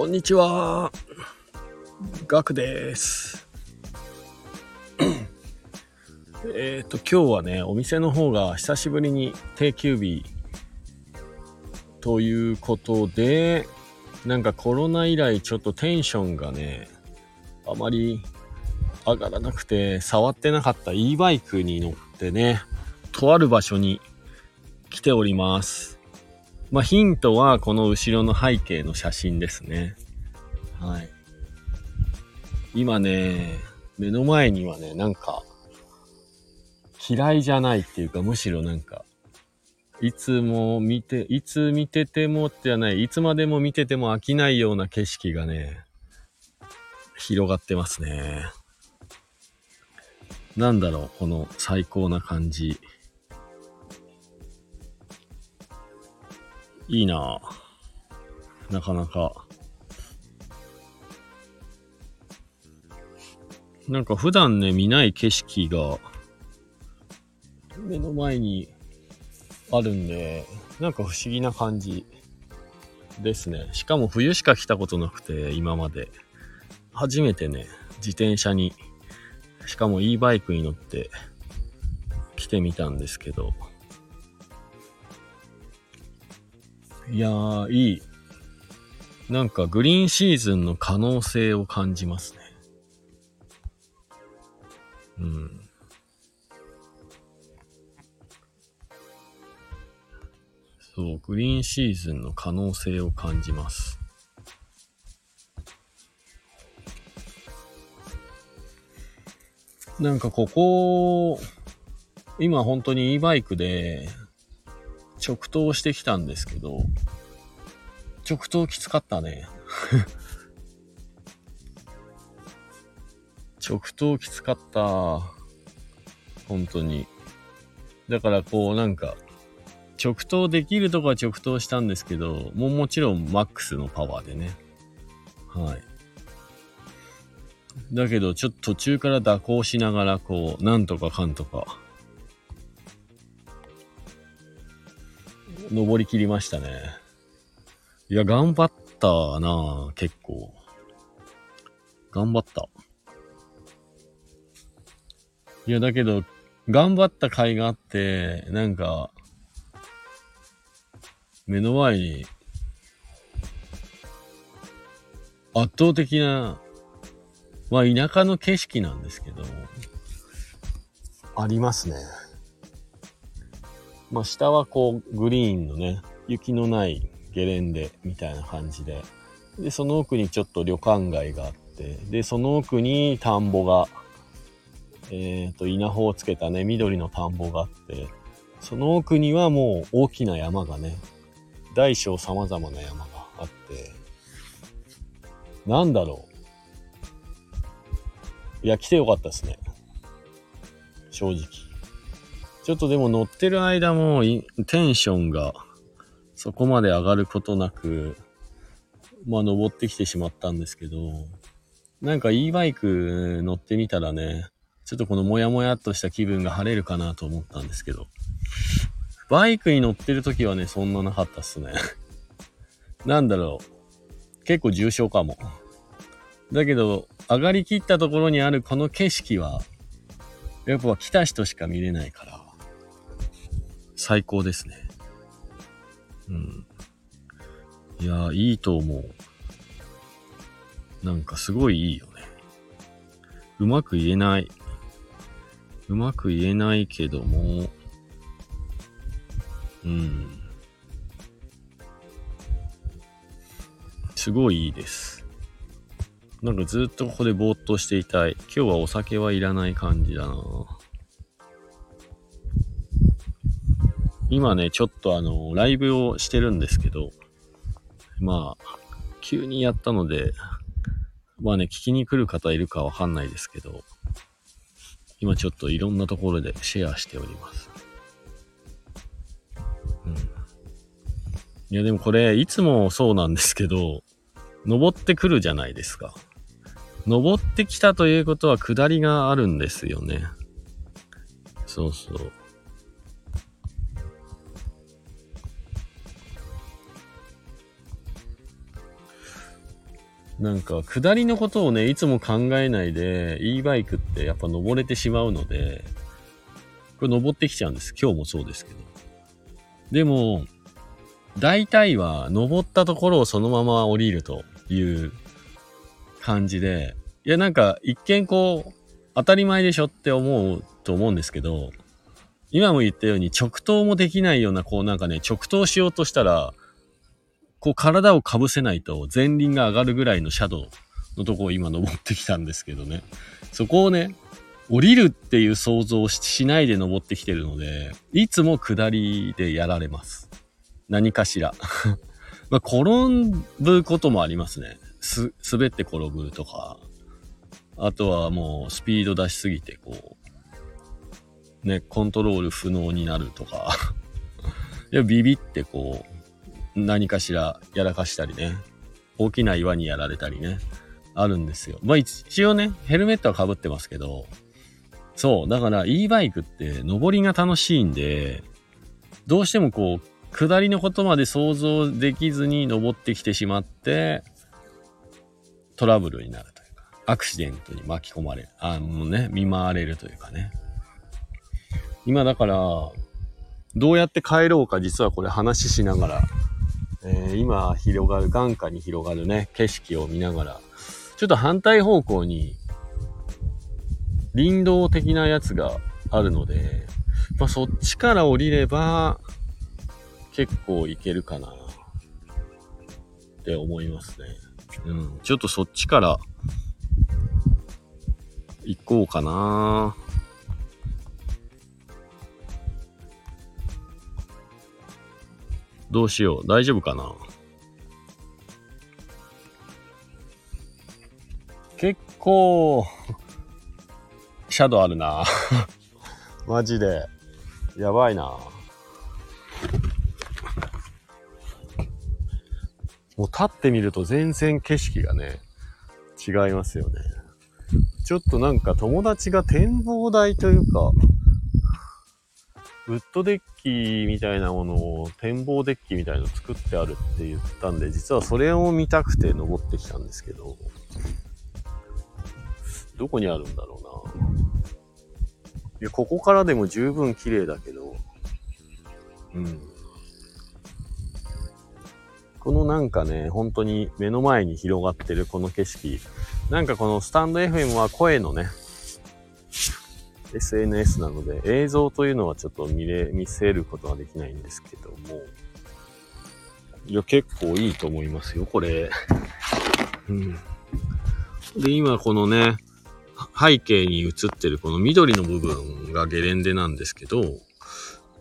こんにちは。ガクです。えっと、今日はね、お店の方が久しぶりに定休日ということで、なんかコロナ以来ちょっとテンションがね、あまり上がらなくて、触ってなかった e バイクに乗ってね、とある場所に来ております。まあ、ヒントはこの後ろの背景の写真ですね。はい。今ね、目の前にはね、なんか、嫌いじゃないっていうか、むしろなんか、いつも見て、いつ見ててもじゃない、いつまでも見てても飽きないような景色がね、広がってますね。なんだろう、この最高な感じ。いいなぁなかなか。なんか普段ね、見ない景色が目の前にあるんで、なんか不思議な感じですね。しかも冬しか来たことなくて、今まで。初めてね、自転車に、しかも e バイクに乗って来てみたんですけど、いやー、いい。なんかグリーンシーズンの可能性を感じますね。うん。そう、グリーンシーズンの可能性を感じます。なんかここ、今本当に e バイクで直投してきたんですけど、直投きつかったね。直投きつかった。本当に。だからこうなんか、直投できるとこは直投したんですけど、もうもちろんマックスのパワーでね。はい。だけどちょっと途中から蛇行しながらこう、なんとかかんとか、登り切りましたね。いや、頑張ったな結構。頑張った。いや、だけど、頑張った甲斐があって、なんか、目の前に、圧倒的な、まあ、田舎の景色なんですけど、ありますね。まあ、下はこう、グリーンのね、雪のないゲレンデみたいな感じで、で、その奥にちょっと旅館街があって、で、その奥に田んぼが、えっ、と、稲穂をつけたね、緑の田んぼがあって、その奥にはもう大きな山がね、大小様々な山があって、なんだろう。いや、来てよかったですね。正直。ちょっとでも乗ってる間もテンションがそこまで上がることなく、まあ登ってきてしまったんですけど、なんか e バイク乗ってみたらね、ちょっとこのモヤモヤっとした気分が晴れるかなと思ったんですけど、バイクに乗ってる時はね、そんななかったっすね。なんだろう。結構重症かも。だけど、上がりきったところにあるこの景色は、やっぱ来た人しか見れないから、最高ですね。うん。いやー、いいと思う。なんかすごいいいよね。うまく言えない。うまく言えないけども、うん。すごいいいです。なんかずっとここでぼーっとしていたい。今日はお酒はいらない感じだな今ね、ちょっとあの、ライブをしてるんですけど、まあ、急にやったので、まあね、聞きに来る方いるかわかんないですけど、今ちょっといろんなところでシェアしております。うん。いやでもこれ、いつもそうなんですけど、登ってくるじゃないですか。登ってきたということは下りがあるんですよね。そうそう。なんか、下りのことをね、いつも考えないで、e バイクってやっぱ登れてしまうので、これ登ってきちゃうんです。今日もそうですけど。でも、大体は登ったところをそのまま降りるという感じで、いやなんか一見こう、当たり前でしょって思うと思うんですけど、今も言ったように直投もできないような、こうなんかね、直投しようとしたら、こう体をかぶせないと前輪が上がるぐらいのシャドウのとこを今登ってきたんですけどね。そこをね、降りるっていう想像をしないで登ってきてるので、いつも下りでやられます。何かしら。まあ、転ぶこともありますね。す、滑って転ぶとか。あとはもうスピード出しすぎて、こう、ね、コントロール不能になるとか。いや、ビビってこう、何かしらやらかしたりね、大きな岩にやられたりね、あるんですよ。まあ一応ね、ヘルメットは被ってますけど、そう、だから e バイクって登りが楽しいんで、どうしてもこう、下りのことまで想像できずに登ってきてしまって、トラブルになるというか、アクシデントに巻き込まれる。あのね、見舞われるというかね。今だから、どうやって帰ろうか実はこれ話しながらえー、今広がる、眼下に広がるね、景色を見ながら、ちょっと反対方向に林道的なやつがあるので、まあ、そっちから降りれば結構いけるかなって思いますね。うん。ちょっとそっちから行こうかな。どうしよう。大丈夫かな？結構、シャドウあるな。マジで。やばいな。もう立ってみると全然景色がね、違いますよね。ちょっとなんか友達が展望台というか、ウッドデッキみたいなものを、展望デッキみたいの作ってあるって言ったんで、実はそれを見たくて登ってきたんですけど、どこにあるんだろうな。いや、ここからでも十分綺麗だけど、うん。このなんかね、本当に目の前に広がってるこの景色。なんかこのスタンド FM は声のね、SNS なので、映像というのはちょっと見れ、見せることはできないんですけども、いや、結構いいと思いますよ、これ。うん。で、今このね、背景に映ってるこの緑の部分がゲレンデなんですけど、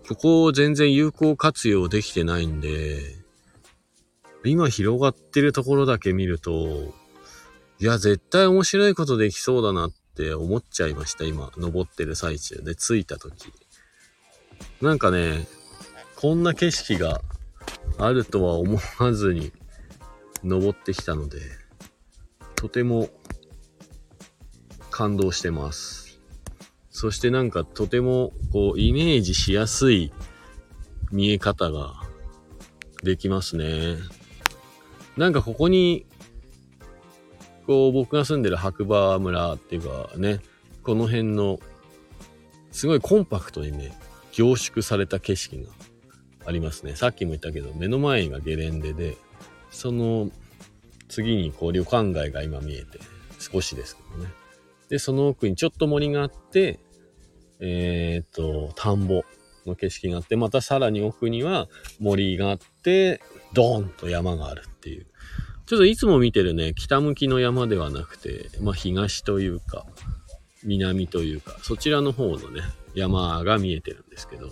ここを全然有効活用できてないんで、今広がってるところだけ見ると、いや、絶対面白いことできそうだなっって思っちゃいました、今、登ってる最中で、着いた時。なんかね、こんな景色があるとは思わずに登ってきたので、とても感動してます。そしてなんかとてもこうイメージしやすい見え方ができますね。なんかここにこう、僕が住んでる白馬村っていうかね、この辺の、すごいコンパクトにね、凝縮された景色がありますね。さっきも言ったけど、目の前がゲレンデで、その次にこう旅館街が今見えて、少しですけどね。で、その奥にちょっと森があって、えっ、と、田んぼの景色があって、またさらに奥には森があって、ドーンと山がある。ちょっといつも見てるね、北向きの山ではなくて、まあ東というか、南というか、そちらの方のね、山が見えてるんですけど、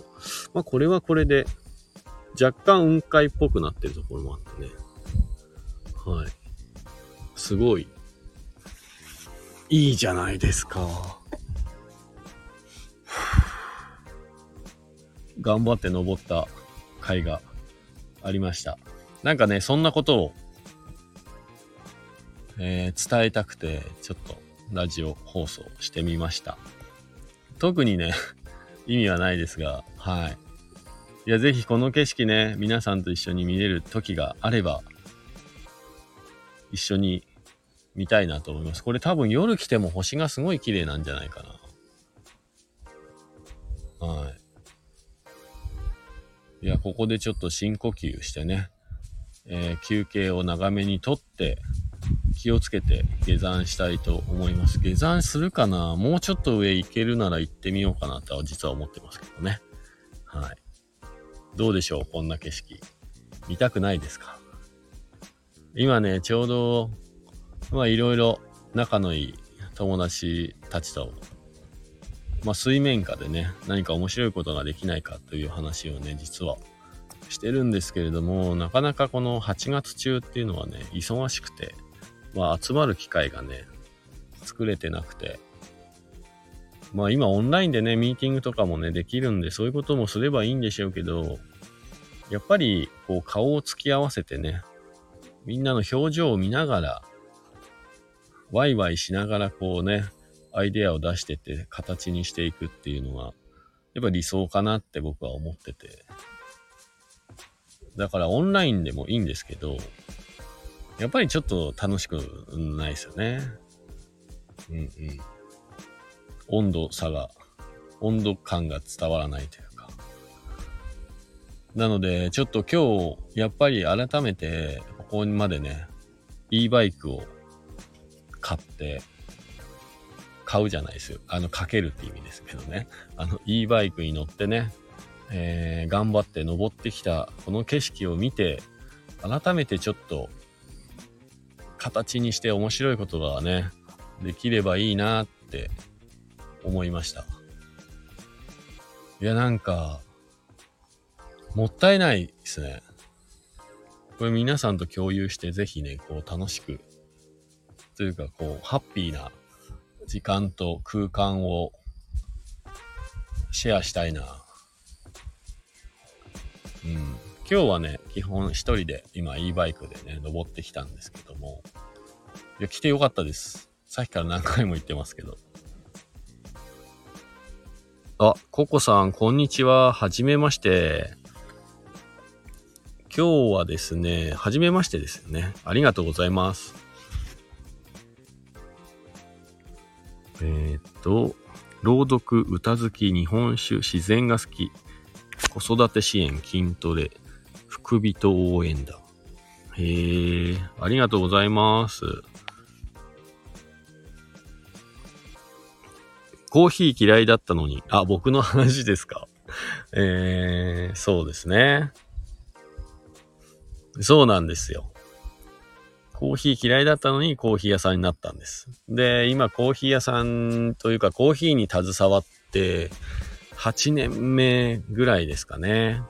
まあこれはこれで、若干雲海っぽくなってるところもあってね。はい。すごい、いいじゃないですか。頑張って登った甲斐がありました。なんかね、そんなことをえー、伝えたくて、ちょっとラジオ放送してみました。特にね、意味はないですが、はい。いや、ぜひこの景色ね、皆さんと一緒に見れる時があれば、一緒に見たいなと思います。これ多分夜来ても星がすごい綺麗なんじゃないかな。はい。いや、ここでちょっと深呼吸してね、えー、休憩を長めにとって、気をつけて下山したいと思います。下山するかな？もうちょっと上行けるなら行ってみようかなとは実は思ってますけどね。はい。どうでしょう？こんな景色。見たくないですか？今ね、ちょうど、まあいろいろ仲のいい友達たちと、まあ水面下でね、何か面白いことができないかという話をね、実はしてるんですけれども、なかなかこの8月中っていうのはね、忙しくて、まあ集まる機会がね、作れてなくて、まあ今オンラインでね、ミーティングとかもね、できるんで、そういうこともすればいいんでしょうけど、やっぱりこう顔を突き合わせてね、みんなの表情を見ながら、ワイワイしながらこうね、アイデアを出してって形にしていくっていうのが、やっぱ理想かなって僕は思ってて。だからオンラインでもいいんですけど、やっぱりちょっと楽しくないですよね。うんうん。温度差が、温度感が伝わらないというか。なので、ちょっと今日、やっぱり改めて、ここまでね、e バイクを買って、買うじゃないですよ。あの、かけるって意味ですけどね。あの、e バイクに乗ってね、えー、頑張って登ってきたこの景色を見て、改めてちょっと、形にして面白いことがね、できればいいなって思いました。いや、なんか、もったいないですね。これ皆さんと共有してぜひね、こう楽しく、というかこう、ハッピーな時間と空間をシェアしたいな。うん。今日はね、基本一人で今 e バイクでね、登ってきたんですけども、いや、来てよかったです。さっきから何回も言ってますけど。あ、ココさん、こんにちは。はじめまして。今日はですね、はじめましてですよね。ありがとうございます。えー、っと、朗読、歌好き、日本酒、自然が好き、子育て支援、筋トレ、福人応援だ。へえ、ありがとうございます。コーヒー嫌いだったのに、あ、僕の話ですか。えー、そうですね。そうなんですよ。コーヒー嫌いだったのにコーヒー屋さんになったんです。で、今コーヒー屋さんというかコーヒーに携わって8年目ぐらいですかね。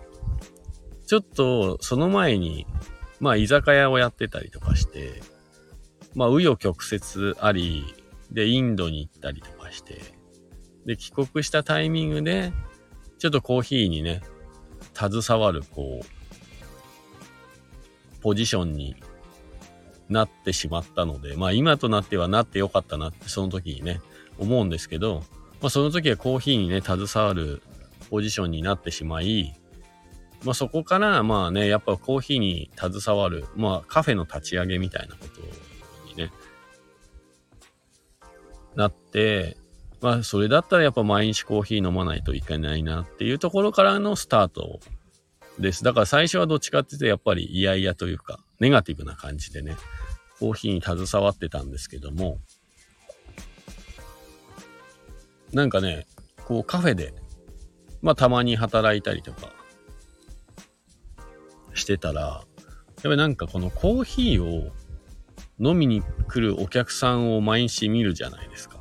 ちょっとその前に、まあ居酒屋をやってたりとかして、まあ紆余曲折あり、でインドに行ったりとかして、で、帰国したタイミングで、ちょっとコーヒーにね、携わる、こう、ポジションになってしまったので、まあ今となってはなってよかったなってその時にね、思うんですけど、まあその時はコーヒーにね、携わるポジションになってしまい、まあそこからまあね、やっぱコーヒーに携わる、まあカフェの立ち上げみたいなことにね、なって、まあ、それだったらやっぱ毎日コーヒー飲まないといけないなっていうところからのスタートです。だから最初はどっちかっていうとやっぱり嫌々というか、ネガティブな感じでね、コーヒーに携わってたんですけども、なんかね、こうカフェで、まあたまに働いたりとかしてたら、やっぱりなんかこのコーヒーを飲みに来るお客さんを毎日見るじゃないですか。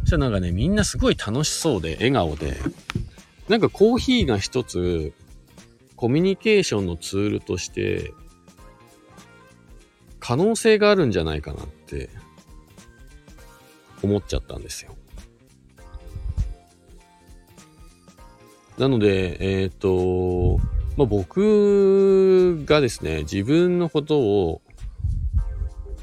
そしたらなんかね、みんなすごい楽しそうで、笑顔で、なんかコーヒーが一つ、コミュニケーションのツールとして、可能性があるんじゃないかなって思っちゃったんですよ。なので、えっ、ー、と、まあ、僕がですね、自分のこと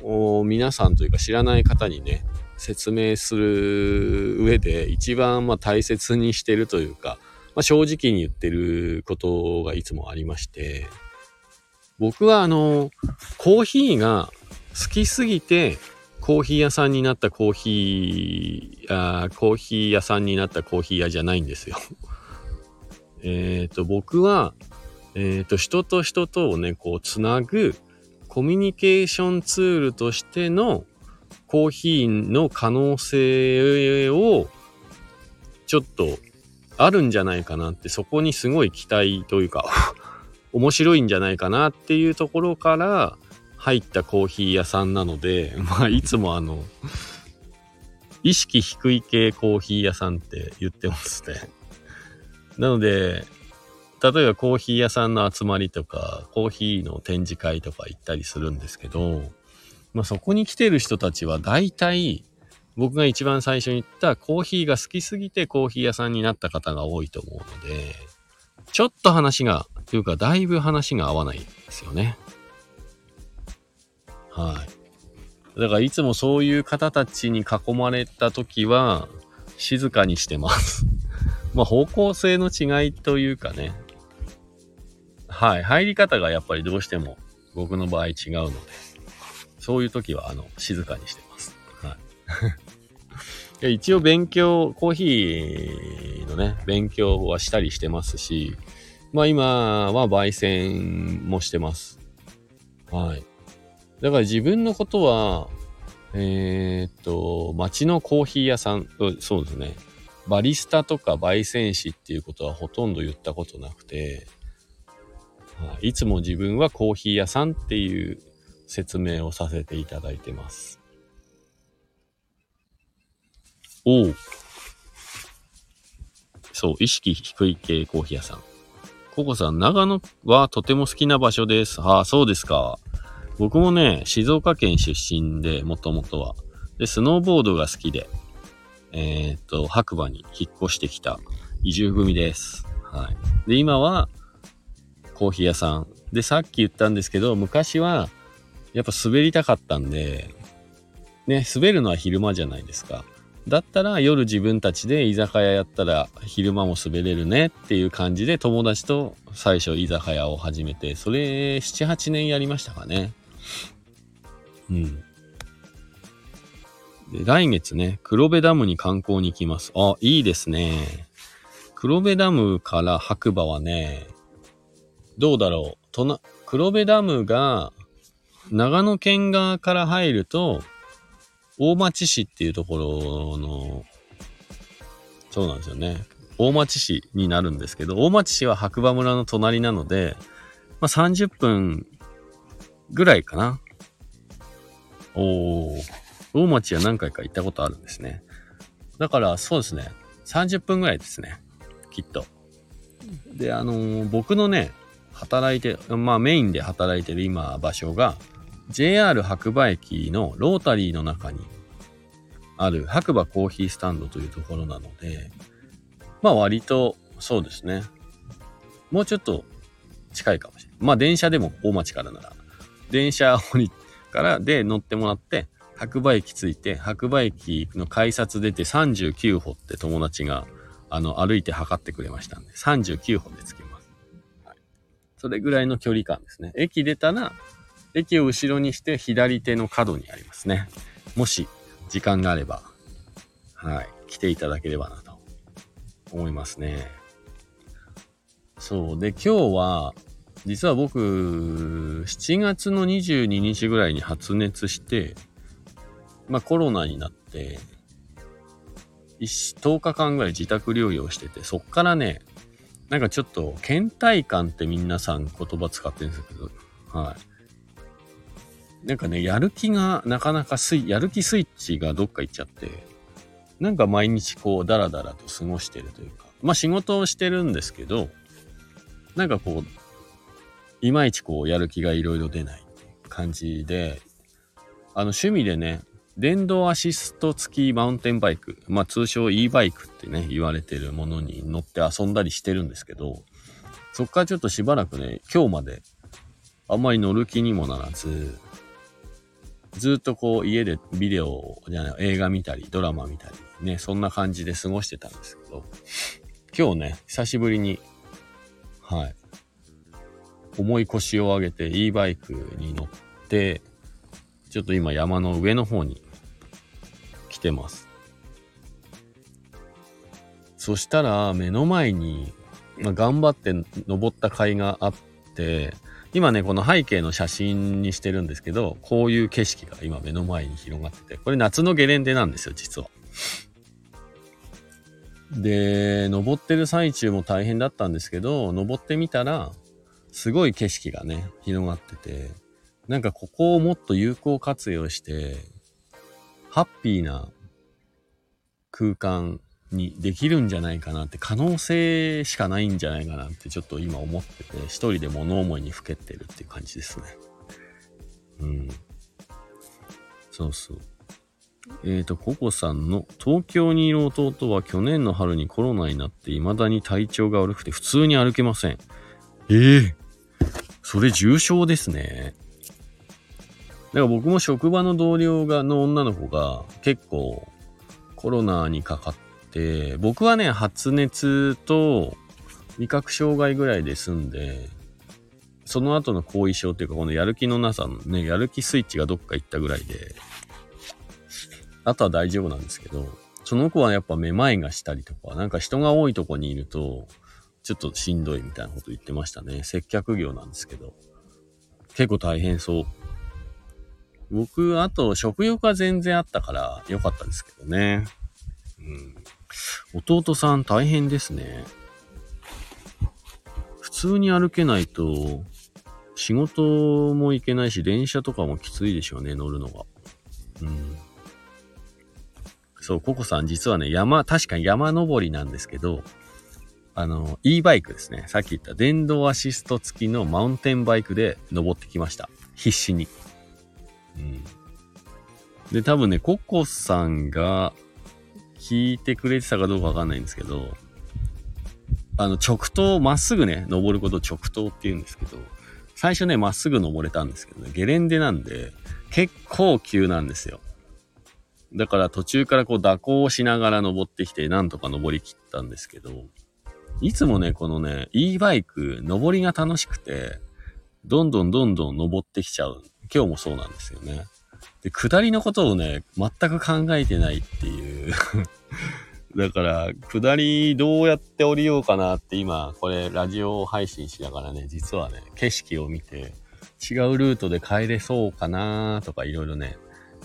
を皆さんというか知らない方にね、説明する上で一番ま大切にしてるというか、まあ、正直に言ってることがいつもありまして、僕はあの、コーヒーが好きすぎてコーヒー屋さんになったコーヒー、あーコーヒー屋さんになったコーヒー屋じゃないんですよ。えっと、僕は、えっ、と、人と人とをね、こう、つなぐコミュニケーションツールとしてのコーヒーの可能性をちょっとあるんじゃないかなってそこにすごい期待というか 面白いんじゃないかなっていうところから入ったコーヒー屋さんなので まあいつもあの意識低い系コーヒー屋さんって言ってますね。なので例えばコーヒー屋さんの集まりとか、コーヒーの展示会とか行ったりするんですけど、まあそこに来てる人たちは大体、僕が一番最初に言ったコーヒーが好きすぎてコーヒー屋さんになった方が多いと思うので、ちょっと話が、というかだいぶ話が合わないんですよね。はい。だからいつもそういう方たちに囲まれた時は、静かにしてます まあ方向性の違いというかね、はい。入り方がやっぱりどうしても僕の場合違うので、そういう時は、あの、静かにしてます。はい。一応勉強、コーヒーのね、勉強はしたりしてますし、まあ今は焙煎もしてます。はい。だから自分のことは、えー、っと、街のコーヒー屋さん、そうですね。バリスタとか焙煎士っていうことはほとんど言ったことなくて、いつも自分はコーヒー屋さんっていう説明をさせていただいてます。おお。そう、意識低い系コーヒー屋さん。ココさん、長野はとても好きな場所です。ああ、そうですか。僕もね、静岡県出身で、もともとは。で、スノーボードが好きで、えー、っと、白馬に引っ越してきた移住組です。はい。で、今は、コーヒー屋さん。で、さっき言ったんですけど、昔は、やっぱ滑りたかったんで、ね、滑るのは昼間じゃないですか。だったら夜自分たちで居酒屋やったら昼間も滑れるねっていう感じで友達と最初居酒屋を始めて、それ7、8年やりましたかね。うん。で来月ね、黒部ダムに観光に行きます。あ、いいですね。黒部ダムから白馬はね、どうだろう。とな、黒部ダムが、長野県側から入ると、大町市っていうところの、そうなんですよね。大町市になるんですけど、大町市は白馬村の隣なので、まあ、30分ぐらいかな。おー。大町は何回か行ったことあるんですね。だからそうですね。30分ぐらいですね。きっと。で、あのー、僕のね、働いて、まあメインで働いてる今場所が JR 白馬駅のロータリーの中にある白馬コーヒースタンドというところなので、まあ割とそうですね。もうちょっと近いかもしれない。まあ電車でも大町からなら、電車からで乗ってもらって、白馬駅着いて、白馬駅の改札出て39歩って友達があの歩いて測ってくれましたんで、39歩で着きます。それぐらいの距離感ですね。駅出たら、駅を後ろにして左手の角にありますね。もし時間があれば、はい、来ていただければなと思いますね。そう。で、今日は、実は僕、7月の22日ぐらいに発熱して、まあコロナになって、10日間ぐらい自宅療養してて、そっからね、なんかちょっと、倦怠感って皆さん言葉使ってるんですけど、はい。なんかね、やる気がなかなかスイ、やる気スイッチがどっか行っちゃって、なんか毎日こう、ダラダラと過ごしてるというか、まあ仕事をしてるんですけど、なんかこう、いまいちこう、やる気がいろいろ出ない感じで、あの趣味でね、電動アシスト付きマウンテンバイク、まあ通称 e バイクってね、言われてるものに乗って遊んだりしてるんですけど、そっからちょっとしばらくね、今日まであんまり乗る気にもならず、ずっとこう家でビデオじゃない、映画見たり、ドラマ見たり、ね、そんな感じで過ごしてたんですけど、今日ね、久しぶりに、はい、重い腰を上げて e バイクに乗って、ちょっと今山の上の方にてます。そしたら、目の前に、まあ、頑張って登った甲斐があって、今ね、この背景の写真にしてるんですけど、こういう景色が今目の前に広がってて、これ夏のゲレンデなんですよ、実は。で、登ってる最中も大変だったんですけど、登ってみたら、すごい景色がね、広がってて、なんかここをもっと有効活用して、ハッピーな空間にできるんじゃないかなって可能性しかないんじゃないかなってちょっと今思ってて一人で物思いにふけてるっていう感じですね。うん。そうそう。えっ、ー、と、ココさんの東京にいる弟は去年の春にコロナになって未だに体調が悪くて普通に歩けません。ええー、それ重症ですね。だから僕も職場の同僚が、の女の子が結構コロナにかかって、僕はね、発熱と味覚障害ぐらいで済んで、その後の後遺症っていうか、このやる気のなさのね、やる気スイッチがどっか行ったぐらいで、あとは大丈夫なんですけど、その子はやっぱめまいがしたりとか、なんか人が多いとこにいると、ちょっとしんどいみたいなこと言ってましたね。接客業なんですけど。結構大変そう。僕、あと食欲は全然あったから良かったですけどね。うん。弟さん大変ですね。普通に歩けないと、仕事も行けないし、電車とかもきついでしょうね、乗るのが。うん。そう、ココさん実はね、山、確かに山登りなんですけど、あの、e バイクですね。さっき言った電動アシスト付きのマウンテンバイクで登ってきました。必死に。で、多分ね、ココさんが聞いてくれてたかどうかわかんないんですけど、あの、直投、まっすぐね、登ること直投って言うんですけど、最初ね、まっすぐ登れたんですけどね、ゲレンデなんで、結構急なんですよ。だから途中からこう蛇行しながら登ってきて、なんとか登りきったんですけど、いつもね、このね、e バイク、登りが楽しくて、どんどんどんどん登ってきちゃう。今日もそうなんですよね。で、下りのことをね、全く考えてないっていう だから、下りどうやって降りようかなって今、これラジオ配信しながらね、実はね、景色を見て、違うルートで帰れそうかなとかいろいろね、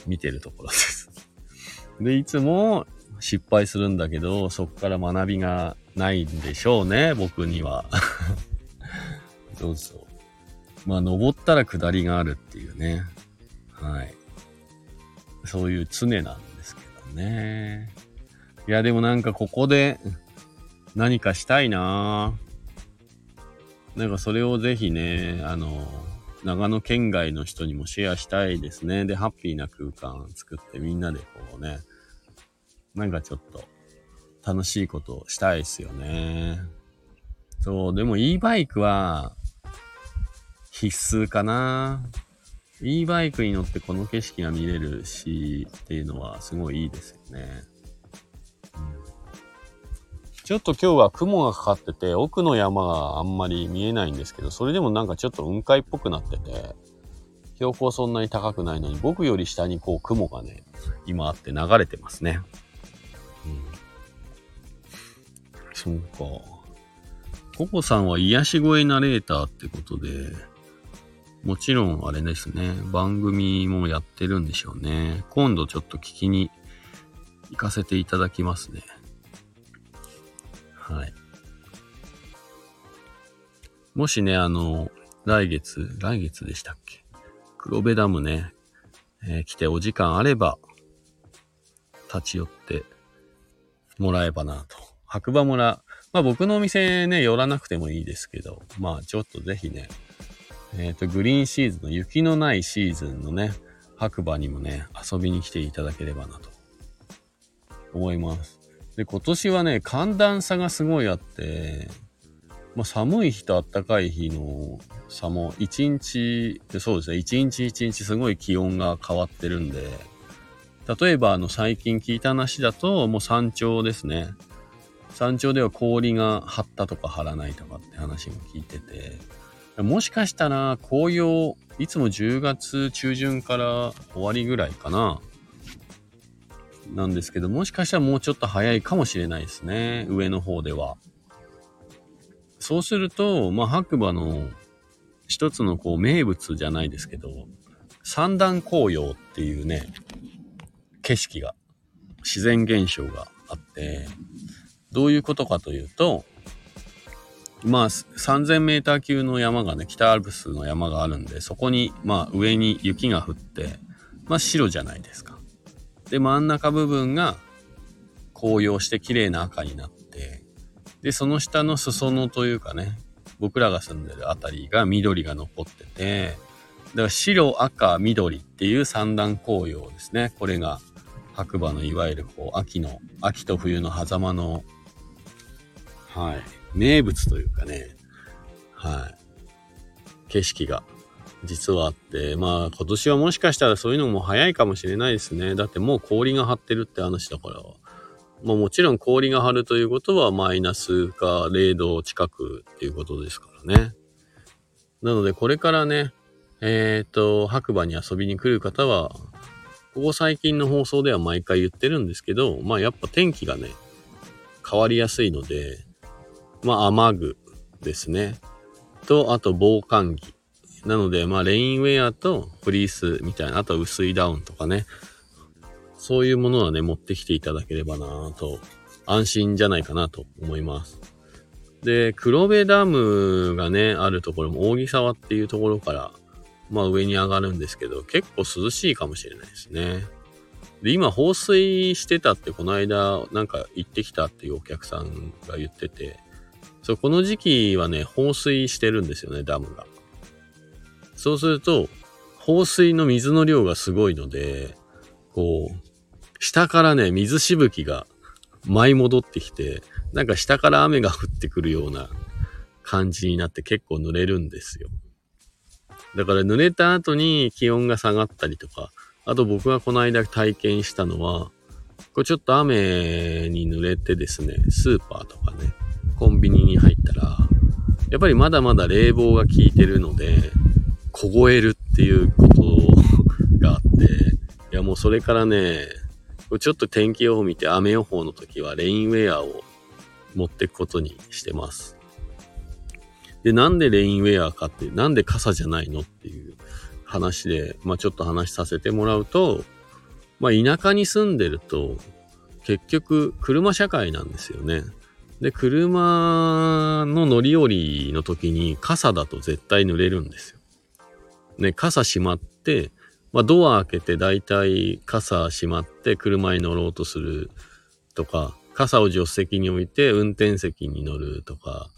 見てるところです で、いつも失敗するんだけど、そっから学びがないんでしょうね、僕には。そうそう。まあ、登ったら下りがあるっていうね。はい。そういう常なんですけどね。いや、でもなんかここで何かしたいななんかそれをぜひね、あの、長野県外の人にもシェアしたいですね。で、ハッピーな空間作ってみんなでこうね、なんかちょっと楽しいことをしたいですよね。そう、でも e バイクは必須かな e バイクに乗ってこの景色が見れるしっていうのはすごいいいですよね。ちょっと今日は雲がかかってて奥の山があんまり見えないんですけど、それでもなんかちょっと雲海っぽくなってて、標高そんなに高くないのに僕より下にこう雲がね、今あって流れてますね。うん。そうか。ココさんは癒し声ナレーターってことで、もちろんあれですね、番組もやってるんでしょうね。今度ちょっと聞きに行かせていただきますね。はい。もしね、あの、来月、来月でしたっけ？黒部ダムね、えー、来てお時間あれば、立ち寄ってもらえばなと。白馬村、まあ僕のお店ね、寄らなくてもいいですけど、まあちょっとぜひね、えっ、ー、と、グリーンシーズンの雪のないシーズンのね、白馬にもね、遊びに来ていただければなと思います。で、今年はね、寒暖差がすごいあって、まあ、寒い日と暖かい日の差も1日、そうですね、1日1日すごい気温が変わってるんで、例えばあの最近聞いた話だと、もう山頂ですね。山頂では氷が張ったとか張らないとかって話も聞いてて、もしかしたら紅葉、いつも10月中旬から終わりぐらいかな。なんですけど、もしかしたらもうちょっと早いかもしれないですね。上の方では。そうすると、まあ、白馬の一つのこう名物じゃないですけど、三段紅葉っていうね、景色が、自然現象があって、どういうことかというと、まあ、3000メーター級の山がね、北アルプスの山があるんで、そこに、まあ、上に雪が降って、まあ、白じゃないですか。で、真ん中部分が紅葉して綺麗な赤になって、で、その下の裾野というかね、僕らが住んでるあたりが緑が残ってて、だから白、赤、緑っていう三段紅葉ですね。これが白馬のいわゆるこう秋の、秋と冬の狭間の、はい、名物というかね、はい、景色が実はあって、まあ今年はもしかしたらそういうのも早いかもしれないですね。だってもう氷が張ってるって話だから。まあもちろん氷が張るということはマイナスか0度近くっていうことですからね。なのでこれからね、えっ、ー、と、白馬に遊びに来る方は、ここ最近の放送では毎回言ってるんですけど、まあやっぱ天気がね、変わりやすいので、まあ雨具ですね。と、あと防寒着。なので、まあ、レインウェアとフリースみたいな、あと薄いダウンとかね、そういうものはね、持ってきていただければなと、安心じゃないかなと思います。で、黒部ダムがね、あるところも、扇沢っていうところから、まあ上に上がるんですけど、結構涼しいかもしれないですね。で、今放水してたってこの間なんか行ってきたっていうお客さんが言ってて、そう、この時期はね、放水してるんですよね、ダムが。そうすると、放水の水の量がすごいので、こう、下からね、水しぶきが舞い戻ってきて、なんか下から雨が降ってくるような感じになって結構濡れるんですよ。だから濡れた後に気温が下がったりとか、あと僕がこの間体験したのは、これちょっと雨に濡れてですね、スーパーとかね、コンビニに入ったら、やっぱりまだまだ冷房が効いてるので、凍えるっていうことがあって、いやもうそれからね、ちょっと天気予報見て雨予報の時はレインウェアを持ってくことにしてます。で、なんでレインウェアかって、なんで傘じゃないのっていう話で、まあちょっと話させてもらうと、まあ田舎に住んでると、結局車社会なんですよね。で、車の乗り降りの時に傘だと絶対濡れるんですよ。ね、傘閉まって、まあ、ドア開けて大体傘閉まって車に乗ろうとするとか、傘を助手席に置いて運転席に乗るとか、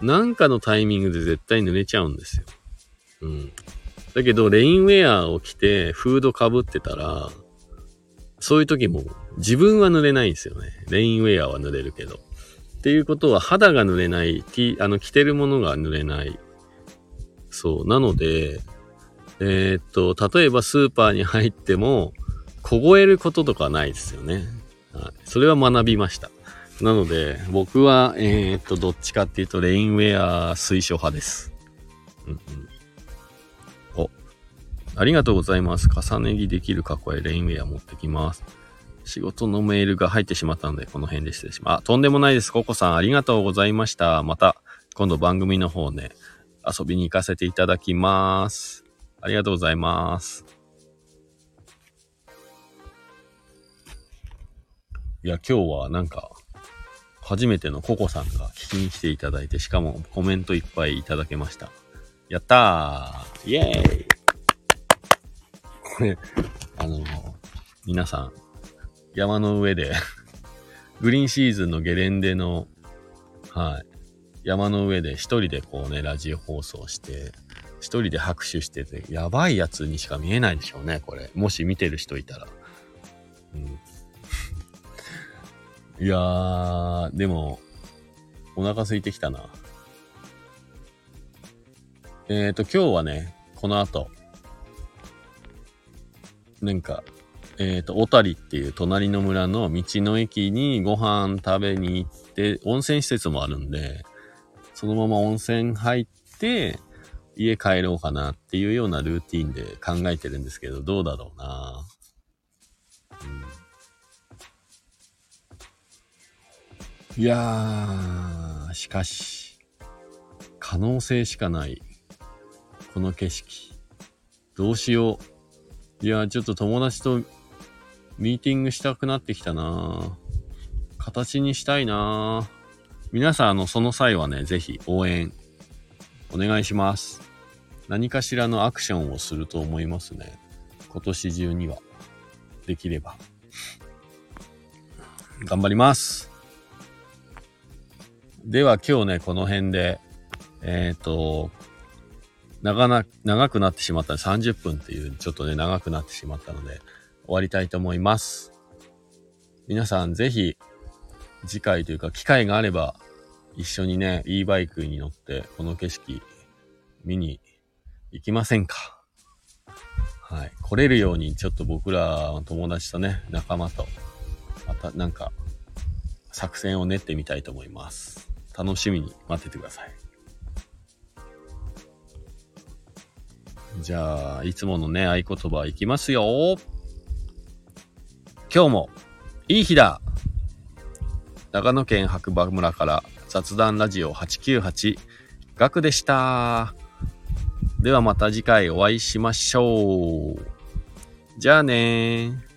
なんかのタイミングで絶対濡れちゃうんですよ。うん。だけど、レインウェアを着てフードかぶってたら、そういう時も自分は濡れないんですよね。レインウェアは濡れるけど。っていうことは肌が濡れない、あの着てるものが濡れない。そう。なので、えー、っと、例えばスーパーに入っても、凍えることとかないですよね。はい、それは学びました。なので、僕は、えー、っと、どっちかっていうと、レインウェア推奨派です。うんうん。お、ありがとうございます。重ね着できる過去へレインウェア持ってきます。仕事のメールが入ってしまったので、この辺で失礼します。あ、とんでもないです。ココさん、ありがとうございました。また、今度番組の方ね、遊びに行かせていただきます。ありがとうございます。いや、今日はなんか、初めてのココさんが聞きに来ていただいて、しかもコメントいっぱいいただけました。やったーイェーイこれ、あの、皆さん、山の上で グリーンシーズンのゲレンデの、はい、山の上で一人でこうね、ラジオ放送して、一人で拍手してて、やばいやつにしか見えないでしょうね、これ。もし見てる人いたら。うん、いやー、でも、お腹空いてきたな。えっ、ー、と、今日はね、この後、なんか、えっ、ー、と、小谷っていう隣の村の道の駅にご飯食べに行って、温泉施設もあるんで、そのまま温泉入って、家帰ろうかなっていうようなルーティンで考えてるんですけど、どうだろうな、うん、いやー、しかし、可能性しかない。この景色。どうしよう。いやー、ちょっと友達とミーティングしたくなってきたな形にしたいな皆さん、あの、その際はね、ぜひ応援お願いします。何かしらのアクションをすると思いますね。今年中には。できれば。頑張ります。では今日ね、この辺で、えっ、と、長な、長くなってしまった30分っていう、ちょっとね、長くなってしまったので、終わりたいと思います。皆さんぜひ、次回というか、機会があれば、一緒にね、e バイクに乗って、この景色、見に行きませんか？はい。来れるように、ちょっと僕ら友達とね、仲間と、またなんか、作戦を練ってみたいと思います。楽しみに待っててください。じゃあ、いつものね、合言葉いきますよ。今日も、いい日だ長野県白馬村から雑談ラジオ898、ガクでした。ではまた次回お会いしましょう。じゃあね。